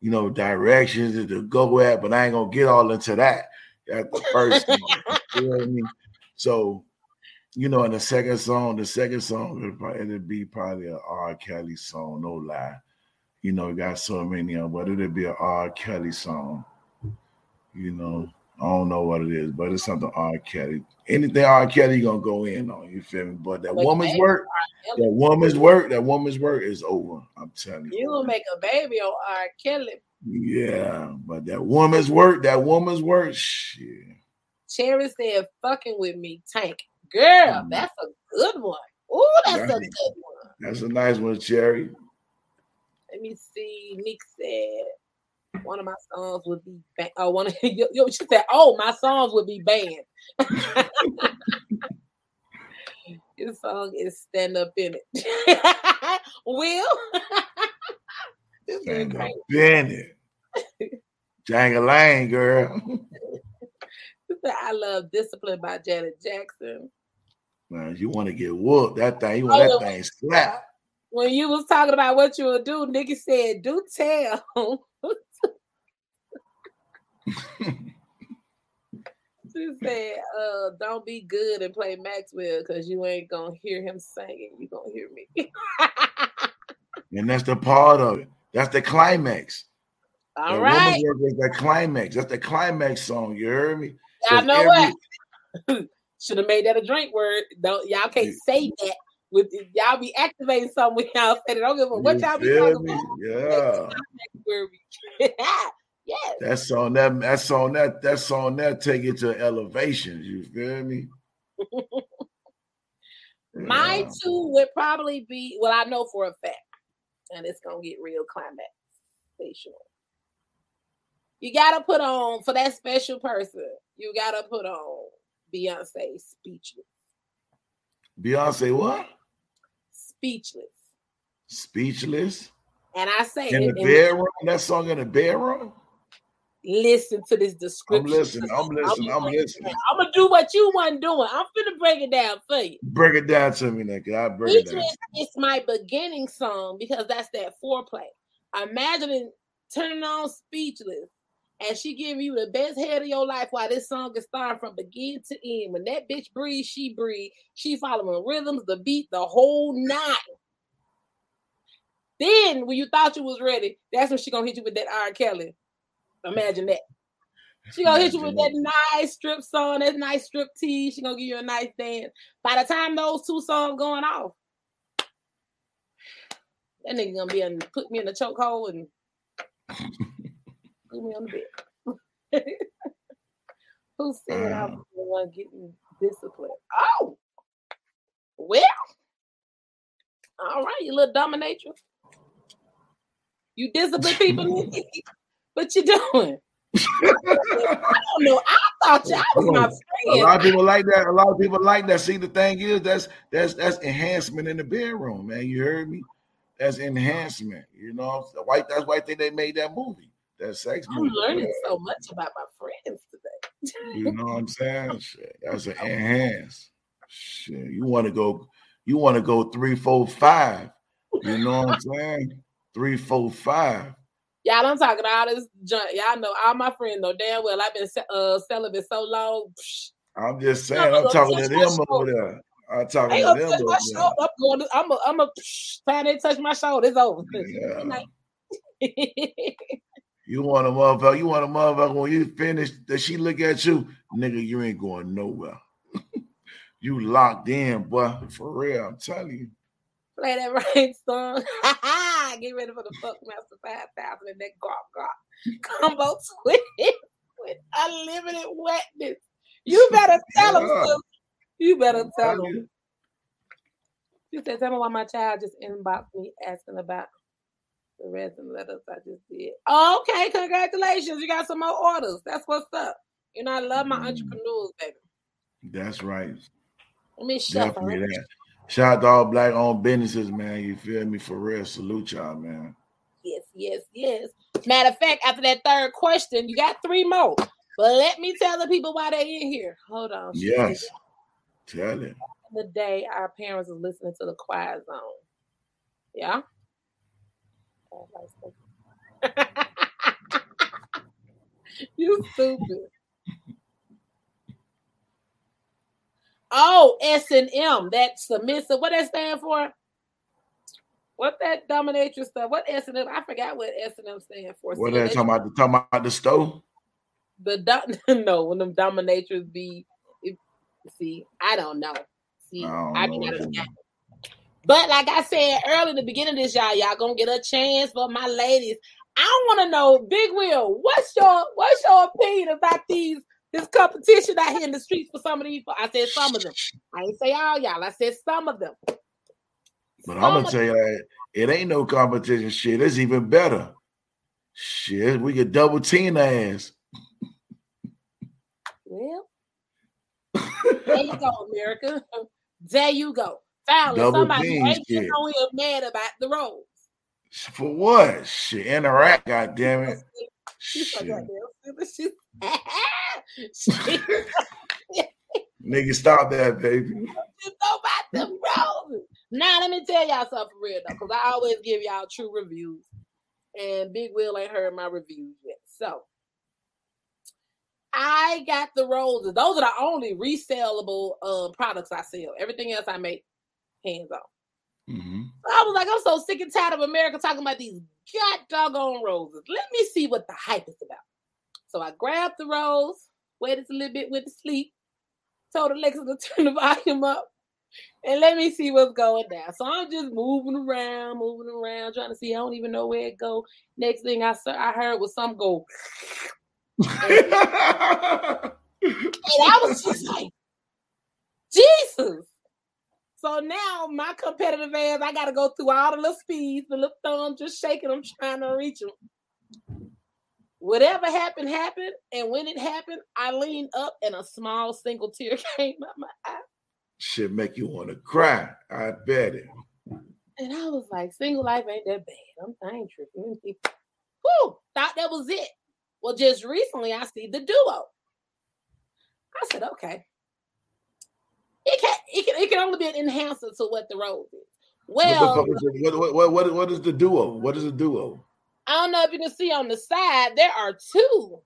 you know directions to go at, but I ain't gonna get all into that at the first. song, you know what I mean? So. You know, in the second song, the second song it'd, probably, it'd be probably a R. Kelly song, no lie. You know, got so many of them, but it'd be a R. Kelly song. You know, I don't know what it is, but it's something R. Kelly. Anything R. Kelly you gonna go in on, you feel me? But that woman's work, that woman's work, that woman's work is over. I'm telling you. You gonna make a baby on R. Kelly. Yeah, but that woman's work, that woman's work, shit. Cherry said, fucking with me, tank. Girl, Mm. that's a good one. Ooh, that's a good one. That's a nice one, Cherry. Let me see. Nick said one of my songs would be ban- oh uh, one of yo, yo, she said, Oh, my songs would be banned. His song is stand up in it. Will Stand up great. Bennett. Jangalang, girl. I love Discipline by Janet Jackson. Man, you want to get whooped. That thing, you want Oh, that thing slapped. When you was talking about what you would do, Nikki said, Do tell. She said, uh, don't be good and play Maxwell because you ain't gonna hear him singing. You gonna hear me. And that's the part of it. That's the climax. All the right. is the climax. That's the climax song. You heard me? Y'all know every- what? Should have made that a drink word. Don't y'all can't say that with y'all be activating something when y'all say it. I don't give a what y'all be talking me? about. Yeah. Yes. That song that that song that that song that take it to elevations. You feel me? My Yeah. two would probably be well, I know for a fact, and it's gonna get real climaxational. You gotta put on for that special person. You gotta put on Beyonce speechless, Beyonce what? speechless. Speechless And I say, in the bedroom. That song in the bedroom. Listen to this description. I'm listening. I'm listening. I'm listening. I'm gonna do what you wasn't doing. I'm gonna break it down for you. Break it down to me, nigga. I break it down. Is my beginning song because that's that foreplay. Imagining turning on speechless and she giving you the best head of your life while this song is starting from begin to end. When that bitch breathe, she breathe. She following rhythms, the beat, the whole nine. Then when you thought you was ready, that's when she gonna hit you with that R. Kelly. Imagine that. She gonna hit you with that nice strip song, that nice strip tease. She gonna give you a nice dance. By the time those two songs going off, that nigga gonna be in, put me in a chokehold and put me on the bed. Who said I was Wow. the one getting disciplined? Oh, well, all right, you little dominatrix. You discipline people. What you doing? I don't know. I thought y'all was my friend. A lot of people like that. A lot of people like that. See, the thing is, that's that's that's enhancement in the bedroom, man. You heard me? That's enhancement. You know, the white. That's why I think they made that movie. That sex I'm movie. learning so much about my friends today. You know what I'm saying? Shit, that's an enhance. Shit, you want to go? You want to go three, four, five? You know what I'm saying? Three, four, five. Y'all, I'm talking all this junk. Y'all know all my friends know damn well I've been uh, celibate so long. I'm just saying. I'm talking to them over there. I'm talking They to them over there. I'm going. To, I'm a. I'm a. Time they touch my shoulder, it's over. Yeah. You want a motherfucker, you want a motherfucker when you finish, that she look at you, nigga, you ain't going nowhere. you locked in, boy. For real, I'm telling you. Play that right song. Get ready for the Fuck Master 5000 and that Gawk Gawk combo twist with unlimited wetness. You better tell Yeah. sis. You better tell them. You said, tell me why my child just inboxed me asking about the resin letters I just did. Oh, okay, congratulations. You got some more orders. That's what's up. You know, I love my Mm. entrepreneurs, baby. That's right. Let me shuffle. Definitely that. Shout out to all black owned businesses, man. You feel me? For real. Salute y'all, man. Yes, yes, yes. Matter of fact, after that third question, you got three more. But let me tell the people why they in here. Hold on. Yes. Tell it. the day our parents are listening to the quiet zone. Yeah. you stupid. Oh, S and M. That submissive. What that stand for? What that dominatrix stuff? What S and M? I forgot what S and M stand for. What they talking about? Talking about the stove? the do- no when them dominatrix be if, see i don't know see I i, be what out of that the game. mean. but like i said early in the beginning of this y'all y'all gonna get a chance for my ladies i want to know big will what's your what's your opinion about these this competition out here in the streets for some of these i said some of them i ain't say all y'all i said some of them But Some I'm gonna tell you that it ain't no competition. Shit, it's even better. Shit, we could double team the ass. well there you go america there you go Finally, Double somebody ain't on here mad about the roles For what? Shit, interact, god damn it. She's so goddamn stupid. She's Nigga, stop that, baby. just know about them roses. Now let me tell y'all something real though, because I always give y'all true reviews. And Big Will ain't heard my reviews yet. So I got the roses. Those are the only resellable um products I sell. Everything else I make hands on. Mhm. I was like, I'm so sick and tired of America talking about these god doggone roses. Let me see what the hype is about. So I grabbed the rose, waited a little bit with the sleep, told Alexa to turn the volume up, and let me see what's going down. So I'm just moving around, moving around, trying to see. I don't even know where it go. Next thing I saw, I heard was some go, and I was just like, Jesus. So now my competitive ass, I gotta go through all the little speeds, the little thumb just shaking. I'm trying to reach them. Whatever happened, happened. And when it happened, I leaned up and a small single tear came out my eye. Should make you want to cry. I bet it. And I was like, single life ain't that bad. I'm I ain't tripping. Whew, thought that was it. Well, just recently I see the duo. I said, okay. It can it can it can only be an enhancer to what the rose is. Well, fuck is it? what, what, what, what, what is the duo? What is the duo? I don't know if you can see on the side, there are two.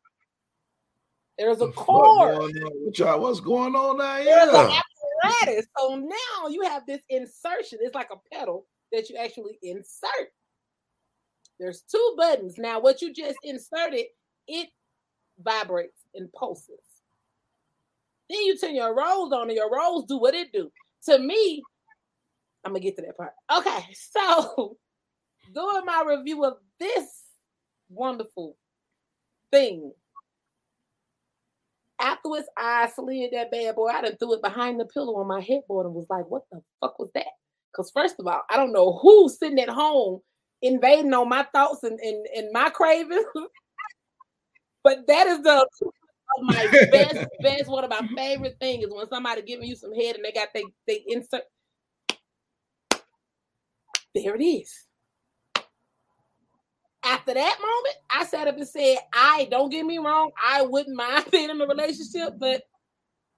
There's a cord. going on with y'all? What's going on down There's an apparatus. So now you have this insertion. It's like a pedal that you actually insert. There's two buttons. Now, what you just inserted, it vibrates and pulses. Then you turn your rolls on, and your rolls do what it do. To me, I'm gonna get to that part. Okay, so doing my review of this wonderful thing. Afterwards, I slid that bad boy out and threw it behind the pillow on my headboard and was like, what the fuck was that? Because first of all, I don't know who's sitting at home invading on my thoughts and, and, and my cravings. But that is the my best, best, one of my favorite things is when somebody giving you some head and they got they they insert. There it is. After that moment, I sat up and said, I don't get me wrong, I wouldn't mind being in a relationship, but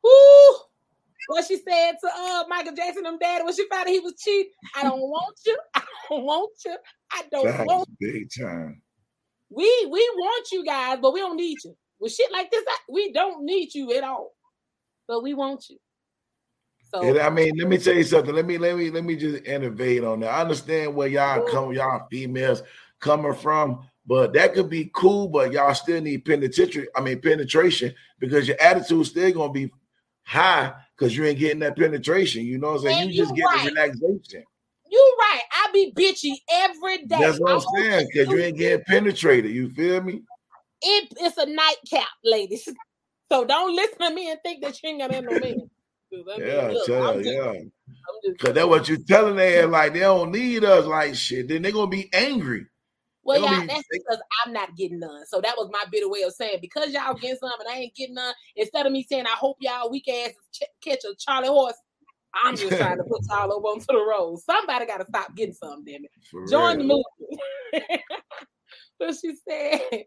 whoo, what she said to uh Michael Jackson, them daddy, when she found out he was cheating, I don't want you, I don't want you, I don't Facts, want big time. we we want you guys, but we don't need you. With shit like this, I- we don't need you at all. But we want you. So And I mean, let me tell you something. Let me let me let me just innovate on that. I understand where y'all come, y'all females coming from, but that could be cool. But y'all still need penetration. I mean, penetration because your attitude still gonna be high because you ain't getting that penetration. You know what I'm saying? And you just you get right. the relaxation. you right. I be bitchy every day. That's what I'm saying because you ain't getting penetrated. You feel me? It, it's a nightcap, ladies. So don't listen to me and think that you ain't got no man. 'Cause Yeah, look, tell just, yeah. Cause that's what you telling them. Like they don't need us. Like shit. Then they're gonna be angry. Well, They y'all, be- that's because I'm not getting none. So that was my bitter way of saying because y'all getting some and I ain't getting none. Instead of me saying I hope y'all weak asses ch- catch a Charlie horse, I'm just trying to put y'all over onto the road. Somebody got to stop getting some, damn it. For Join real. the movement. but she said,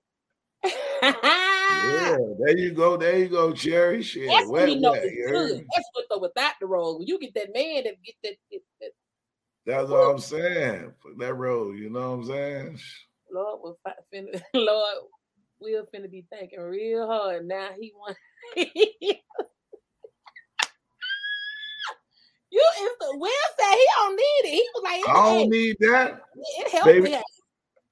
Yeah, there you go. There you go, Cherry. Shit, That's what you know wet. Good. That's with or without the rose. When you get that man that get that, get that That's what I'm saying. For that road, you know what I'm saying? Lord will fi- finna, Lord will finna be thinking real hard. Now he want you is the Will said he don't need it. He was like, I don't need that. it helped baby. me.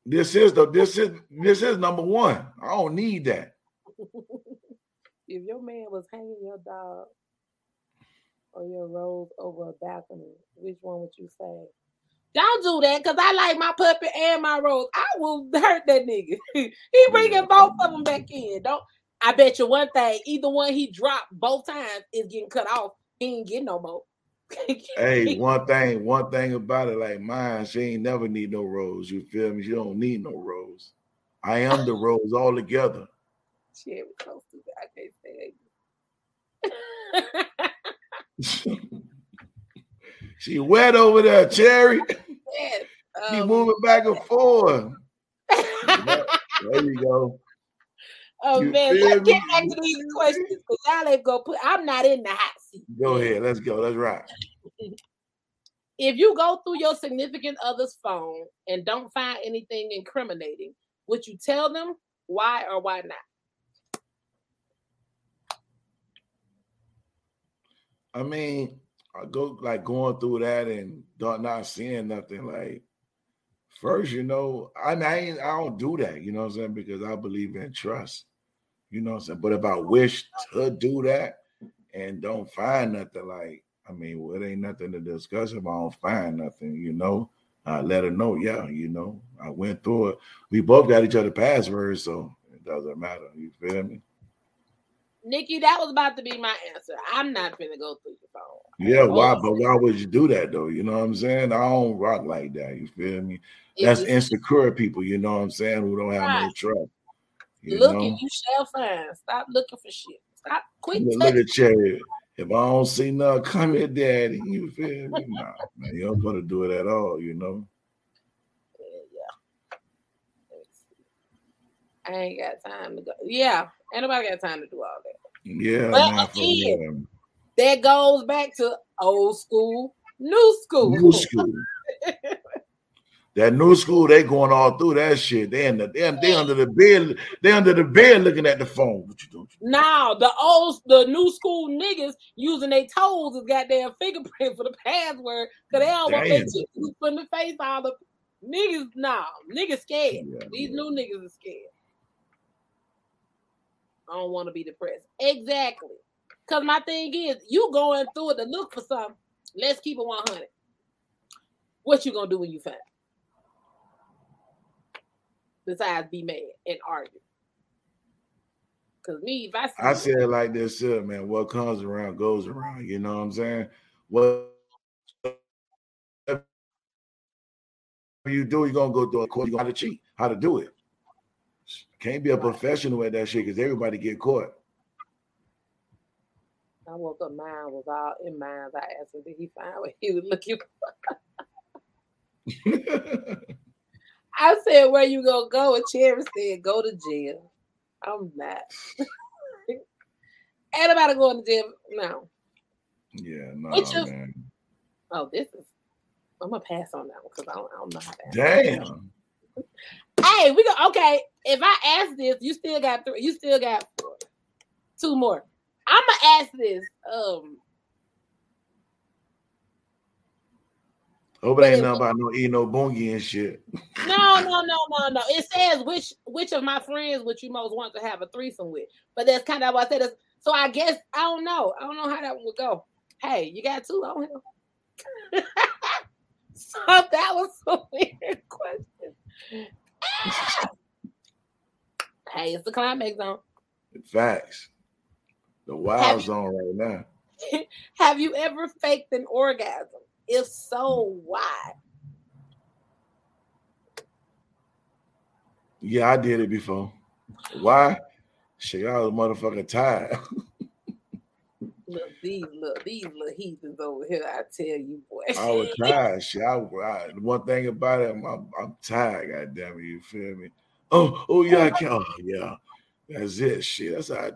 This is the this is this is number one. I don't need that. if your man was hanging your dog or your rose over a balcony, which one would you say? Don't do that because I like my puppy and my rose. I will hurt that nigga. he bringing both of them back in. Don't. I bet you one thing. Either one he dropped both times is getting cut off. He ain't getting no more. Hey, one thing, one thing about it, like mine, she ain't never need no rose. You feel me? She don't need no rose. I am the rose altogether. Shit, we close to that. I can't say she wet over there, Cherry. Yes. Um, moving back and forth. There you go. oh You man, let's get back to these questions because y'all ain't gonna put. I'm not in the hot seat. Go ahead. Let's go. Let's rock. If you go through your significant other's phone and don't find anything incriminating, would you tell them why or why not? I mean, Go like going through that and don't not seeing nothing. Like first, you know, I I, I don't do that. You know what I'm saying? Because I believe in trust. You know what I'm saying? But if I wish to do that and don't find nothing, like I mean, well, it ain't nothing to discuss if I don't find nothing. You know, I let her know. Yeah, you know, I went through it. We both got each other passwords, so it doesn't matter. You feel me? Nikki, that was about to be my answer. I'm not gonna go through. Yeah, oh. why? Oh. But why would you do that though? You know what I'm saying? I don't rock like that. You feel me? That's insecure people. You know what I'm saying? Who don't have no Right. trust. You look know, and you shall find. Stop looking for shit. Stop. Quit. look, look at Cherry. If I don't see nothing, come here, daddy. You feel me? Nah, man, you don't want to do it at all. You know. Yeah. See. I ain't got time to go. Yeah, ain't nobody got time to do all that. Yeah, But again. That goes back to old school, new school. New school. That new school, they going all through that shit. They in the they, they under the bed, they under the bed looking at the phone. What you doing? Now the old, the new school niggas using their toes as goddamn fingerprint for the password because they don't want their Damn. chicks to put in the face all the niggas. Nah, niggas scared. Yeah, These yeah. new niggas are scared. I don't want to be depressed. Exactly. Cause my thing is, you going through it to look for something. Let's keep it 100. What you gonna do when you find? it? Besides be mad and argue. Cause me, if I see I say it like this, uh, man. What comes around goes around. You know what I'm saying? What you do, you're gonna go through a course. You got to cheat. How to do it? Can't be a professional at that shit because everybody get caught. I woke up, mine was all in mine. I asked him, did he find what he was looking for? I said, where you gonna go? And Cherry said, go to jail. I'm not. Ain't about to jail. No. Yeah, no, Which is- man. Oh, this is. I'm gonna pass on that one because I don't, I don't know how to. Damn. Hey, we go. Okay, if I ask this, you still got three. You still got four, two more. I'm gonna ask this. Um, Hope it ain't nothing about no eating no bungie and shit. no, no, no, no, no. It says which which of my friends would you most want to have a threesome with, but that's kind of what I said. So I guess I don't know. I don't know how that one would go. Hey, you got two on him. so that was a weird question. hey, it's the climax zone. Facts. The wild zone right now. Have you ever faked an orgasm? If so, why? Yeah, I did it before. Why? Shit, y'all was motherfucking tired. Look, these look these little heathens over here. I tell you, boy. I was tired. Shit, I, I, one thing about it, I'm, I'm, I'm tired. God damn it, you feel me? Oh, oh yeah, I can. Oh yeah, that's it. Shit, that's how. I,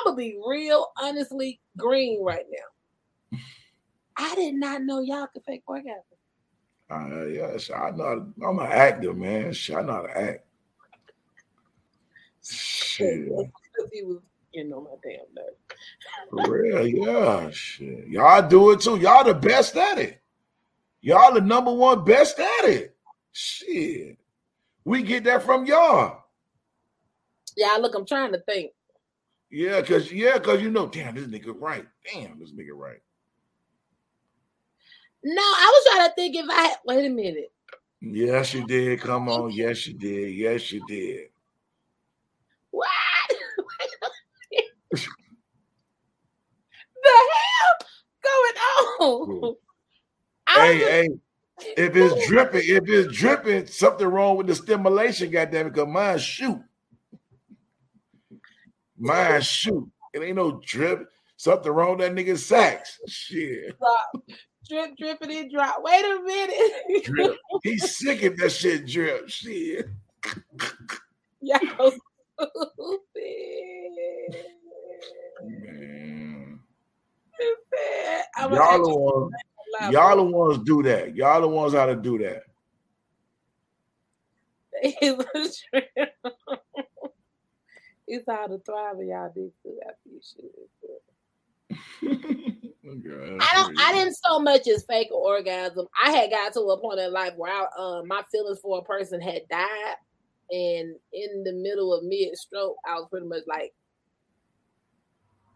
I'm gonna be real, honestly green right now. I did not know y'all could fake orgasm. uh, yeah, shit, I know. I'm an actor, man. I know how to act. Shit, he was, you know, my damn nerve. for real, yeah. Shit, y'all do it too. Y'all the best at it. Y'all the number one best at it. Shit, we get that from y'all. Yeah, look, I'm trying to think. Yeah, cause yeah, cause you know, damn, this nigga right. Damn, this nigga right. No, I was trying to think if I had, wait a minute. Yes, you did. Come on. Yes, you did. Yes, you did. What? the hell going on? Hey, was- hey, if it's dripping, if it's dripping, something wrong with the stimulation, goddamn it, because mine shoot. Mine shoot. It ain't no drip. Something wrong with that nigga sacks. Shit. drop. Drip, dripping, it drop. Wait a minute. Drip. He's sick if that shit drip. Shit. Y'all stupid. Man. Y'all the ones, y'all the ones do that. Y'all the ones how to do that. it's it's how to thrive y'all dick too after you shoot it. I don't I didn't so much as fake an orgasm. I had got to a point in life where I uh, my feelings for a person had died and in the middle of mid stroke I was pretty much like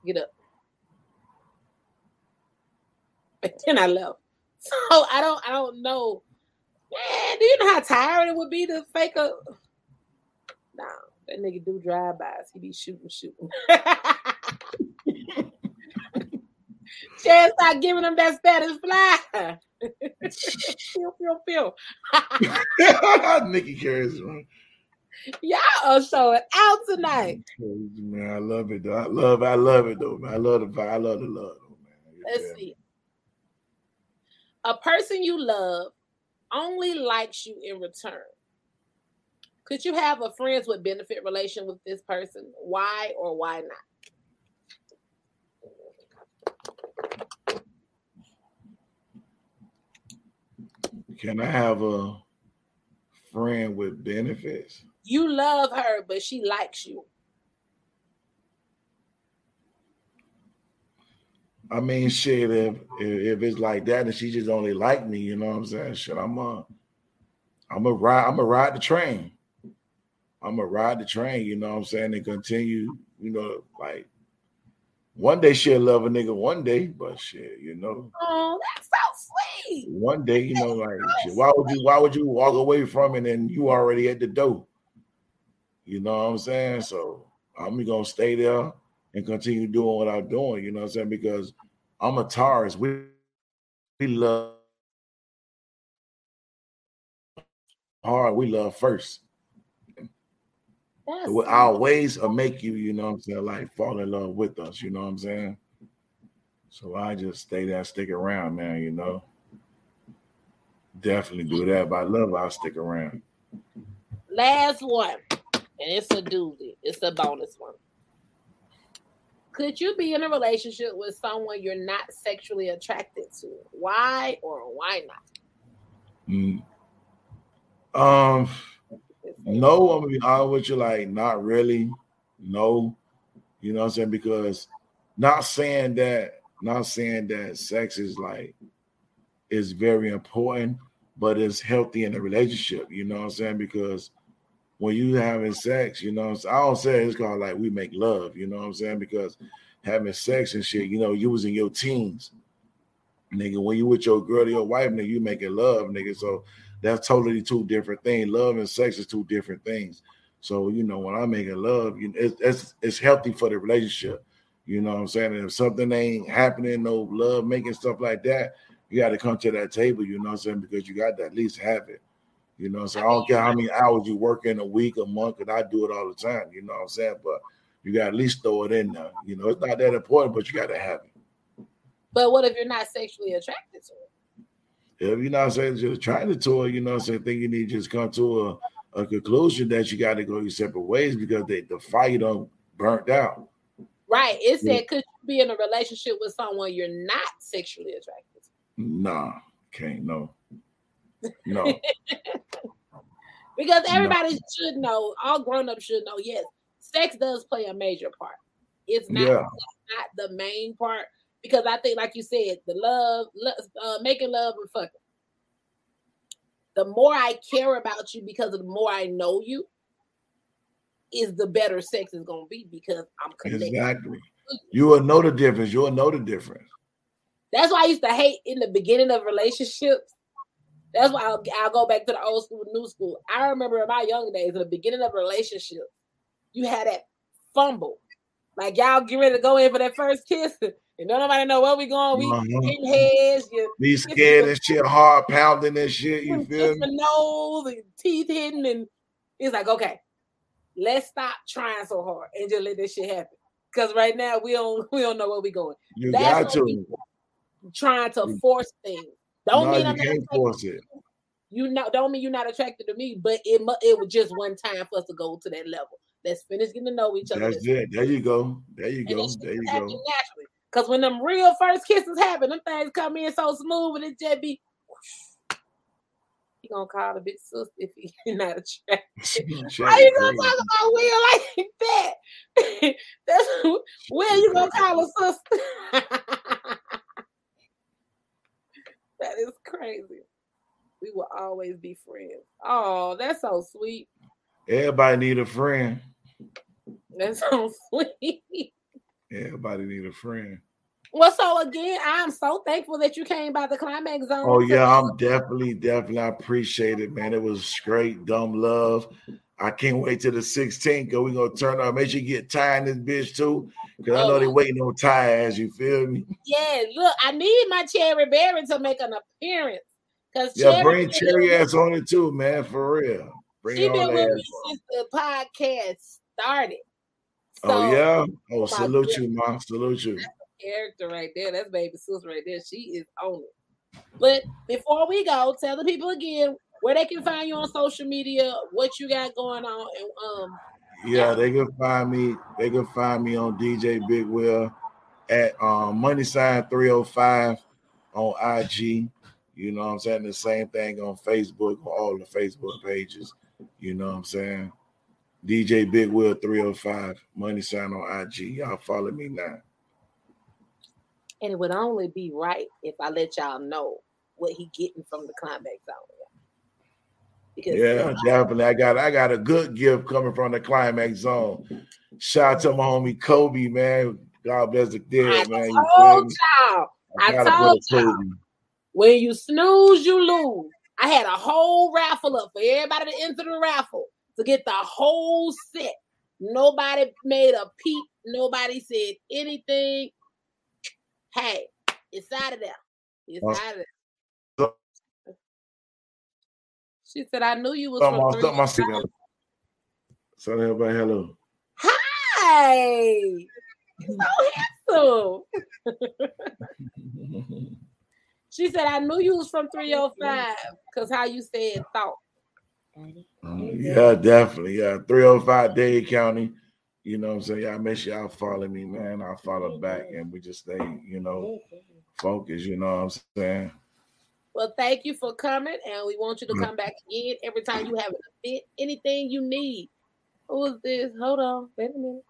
get up. And then I left. So I don't I don't know. Man, do you know how tired it would be to fake a Nah, that nigga do drive-bys. He be shooting, shooting. Chance start giving him that status fly. pew, pew, pew. Nikki carries man. Y'all are showing out tonight. Man, I love it though. I love I love it though, man. I love the vibe. I love the love though, man. Let's feel see. A person you love only likes you in return. Could you have a friends with benefit relation with this person? Why or why not? Can I have a friend with benefits? You love her, but she likes you. I mean, shit, if if, if it's like that and she just only like me, you know what I'm saying? Shit, I'm a I'm a ride, I'm a ride the train. I'm gonna ride the train, you know what I'm saying, and continue, you know, like one day she'll love a nigga one day, but shit, you know, Oh, that's so sweet. one day, you know, like shit, why would you why would you walk away from it and you already at the door? You know what I'm saying? So I'm gonna stay there and continue doing what I'm doing, you know what I'm saying? Because I'm a Taurus. We we love hard, we love first. That's our ways will make you, you know what I'm saying, like fall in love with us, you know what I'm saying? So I just stay there, stick around, man, you know. Definitely do that. But I love I'll stick around. Last one, and it's a doozy. It's a bonus one. Could you be in a relationship with someone you're not sexually attracted to? Why or why not? Mm. Um no, I'm gonna be honest with you, like not really. No, you know what I'm saying? Because not saying that, not saying that sex is like is very important, but it's healthy in a relationship, you know what I'm saying? Because when you having sex, you know, I don't say it's called like we make love, you know what I'm saying? Because having sex and shit, you know, you was in your teens, nigga. When you with your girl your wife, nigga, you making love, nigga. So that's totally two different things. Love and sex is two different things. So you know, when I'm making love, you know, it's, it's it's healthy for the relationship. You know what I'm saying? And if something ain't happening, no love making stuff like that, you got to come to that table. You know what I'm saying? Because you got to at least have it. You know, so I don't care how many hours you work in a week, a month, and I do it all the time. You know what I'm saying? But you got to at least throw it in there. You know, it's not that important, but you got to have it. But what if you're not sexually attracted to it? If you know I'm saying you're attracted to it, you know, so I think you need to just come to a, a conclusion that you got to go your separate ways because they, the fire don't burnt out. Right. It said, yeah. could you be in a relationship with someone you're not sexually attracted to? Nah, can't. No. No. because everybody no. should know, all grown ups should know, yes, sex does play a major part. It's not, yeah. it's not the main part because I think, like you said, the love, uh, making love and fucking. The more I care about you because of the more I know you, is the better sex is gonna be because I'm connected. Exactly. You will know the difference. You will know the difference. That's why I used to hate in the beginning of relationships. That's why I'll, I'll go back to the old school, new school. I remember in my young days, in the beginning of a relationship, you had that fumble. Like y'all get ready to go in for that first kiss. And don't nobody know where we going. We uh-huh. hitting heads. You, Be scared and shit, heart pounding and shit. You feel me? Nose and teeth hitting, and it's like, okay, let's stop trying so hard and just let this shit happen. Because right now we don't we don't know where we going. You That's got to trying to force things. Don't no, mean I'm can't force it. You know, don't mean you're not attracted to me, but it it was just one time for us to go to that level. Let's finish getting to know each other. That's it. There you go. There you go. There you go. Naturally. Cause when them real first kisses happen, them things come in so smooth and it just be he gonna call the big sister if he not attracted. How you gonna talk about Will like that? That's Will you gonna call a sister? that is crazy. We will always be friends. Oh, that's so sweet. Everybody need a friend. That's so sweet. Everybody need a friend. Well, so again, I'm so thankful that you came by the climax zone. Oh yeah, I'm definitely, definitely. I appreciate it, man. It was great, dumb love. I can't wait till the 16th because we're gonna turn up. Make sure you get Ty in this bitch too. Because oh. I know they oh. waiting on Ty as you feel me. Yeah, look, I need my cherry berry to make an appearance. Cause yeah, bring cherry ass on it too, man. For real. Bring she been with me since the podcast started. Oh, so, oh yeah. Oh, salute you, mom. Salute you character right there. That's baby sis right there. She is on it. But before we go, tell the people again where they can find you on social media, what you got going on, and um. Yeah, they can find me. They can find me on DJ Big Will at um, Money Sign Three Hundred oh Five on IG. You know what I'm saying? The same thing on Facebook, on all the Facebook pages. You know what I'm saying? DJ Big Will 305, Money Sign on IG. Y'all follow me now. And it would only be right if I let y'all know what he getting from the climax zone. Because yeah, definitely. I got I got a good gift coming from the climax zone. Shout out to my homie Kobe, man. God bless the dead, I man. Told y'all. I, I told y'all. When you snooze, you lose. I had a whole raffle up for everybody to enter the raffle to get the whole set. Nobody made a peep. Nobody said anything. Hey, it's out of there. It's uh, out of there. She said, I knew you was from my, three. So everybody, hello. Hi. So handsome. she said, I knew you was from 305 because how you said thought. Yeah, definitely. Yeah, 305 Dade County. You know what I'm saying? Y'all make sure y'all follow me, man. I'll follow back and we just stay, you know, focused, you know what I'm saying? Well, thank you for coming, and we want you to come back again every time you have an event, anything you need. Who is this? Hold on, wait a minute.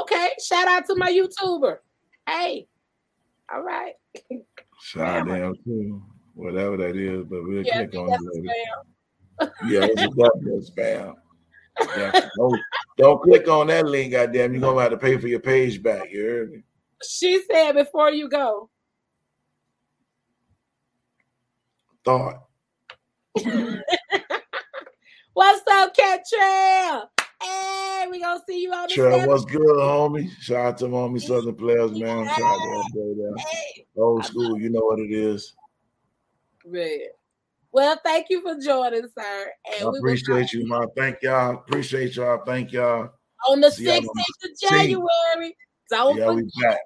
Okay, shout out to my YouTuber. Hey, all right. Shout out them too, whatever that is, but we'll Yeah, click on it later. Yeah, it's a definite spam. Yeah, don't, don't click on that link, goddamn. You're gonna have to pay for your page back. You heard me? She said before you go. Thought. What's up, Cat Trail? Hey, we gonna see you on the seventh. what's good, homie? Shout out to homie Southern Players, man. Shout out to that boy there. Hey, Old school, you know what it is. Man. Well, thank you for joining, sir. I And we appreciate you, man. Thank y'all. Appreciate y'all. Thank y'all. on the 16th of January. Don't Yeah, we back.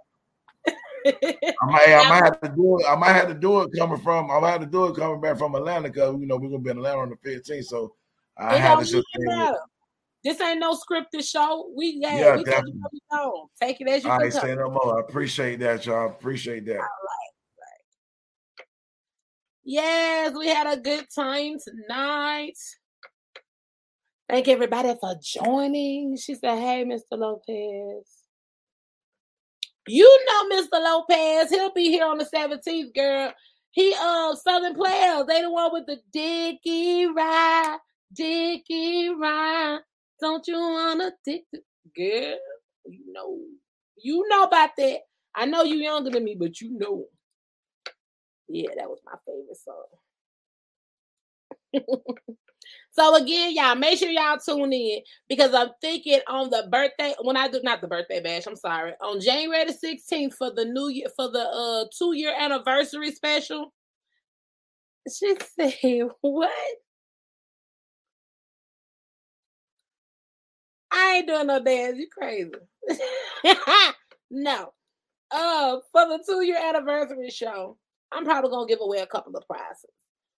I might, I might have to do it. I might have to do it coming from. I might have to do it coming back from Atlanta because you know we're gonna be in Atlanta on the 15th. So I It had to sit even there. matter. This ain't no scripted show. We yeah, Yeah, we definitely. what we know. Take it as you All right, come. say no more. I appreciate that, y'all. Appreciate that. Yes, we had a good time tonight. Thank everybody for joining. She said, Hey, Mr. Lopez. You know Mr. Lopez. He'll be here on the 17th, girl. He uh Southern Players. They the one with the Dickie Ride. Dickie Ride. Don't you wanna dick the girl? You know. You know about that. I know you younger than me, but you know. Yeah, that was my favorite song. so again, y'all, make sure y'all tune in because I'm thinking on the birthday when I do not the birthday bash. I'm sorry, on January the 16th for the new year for the uh two year anniversary special. She said, "What? I ain't doing no dance. You crazy? no. Uh, for the two year anniversary show, I'm probably gonna give away a couple of prizes.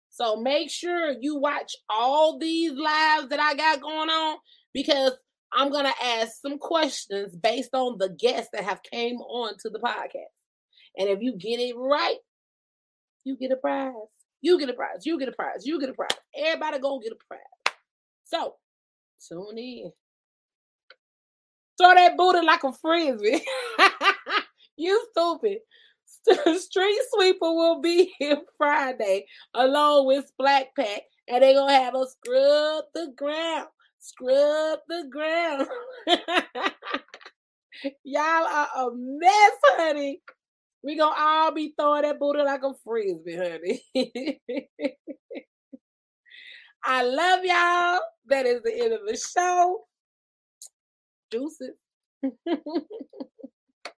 So make sure you watch all these lives that I got going on because I'm gonna ask some questions based on the guests that have came on to the podcast. And if you get it right, you get a prize. You get a prize. You get a prize. You get a prize. Everybody gonna get a prize. So tune in. Throw that booty like a frisbee. you stupid. Street Sweeper will be here Friday along with Black Pack, and they're gonna have us scrub the ground. Scrub the ground. Y'all are a mess, honey. We gonna all be throwing that booty like a frisbee, honey. I love y'all. That is the end of the show. Deuces.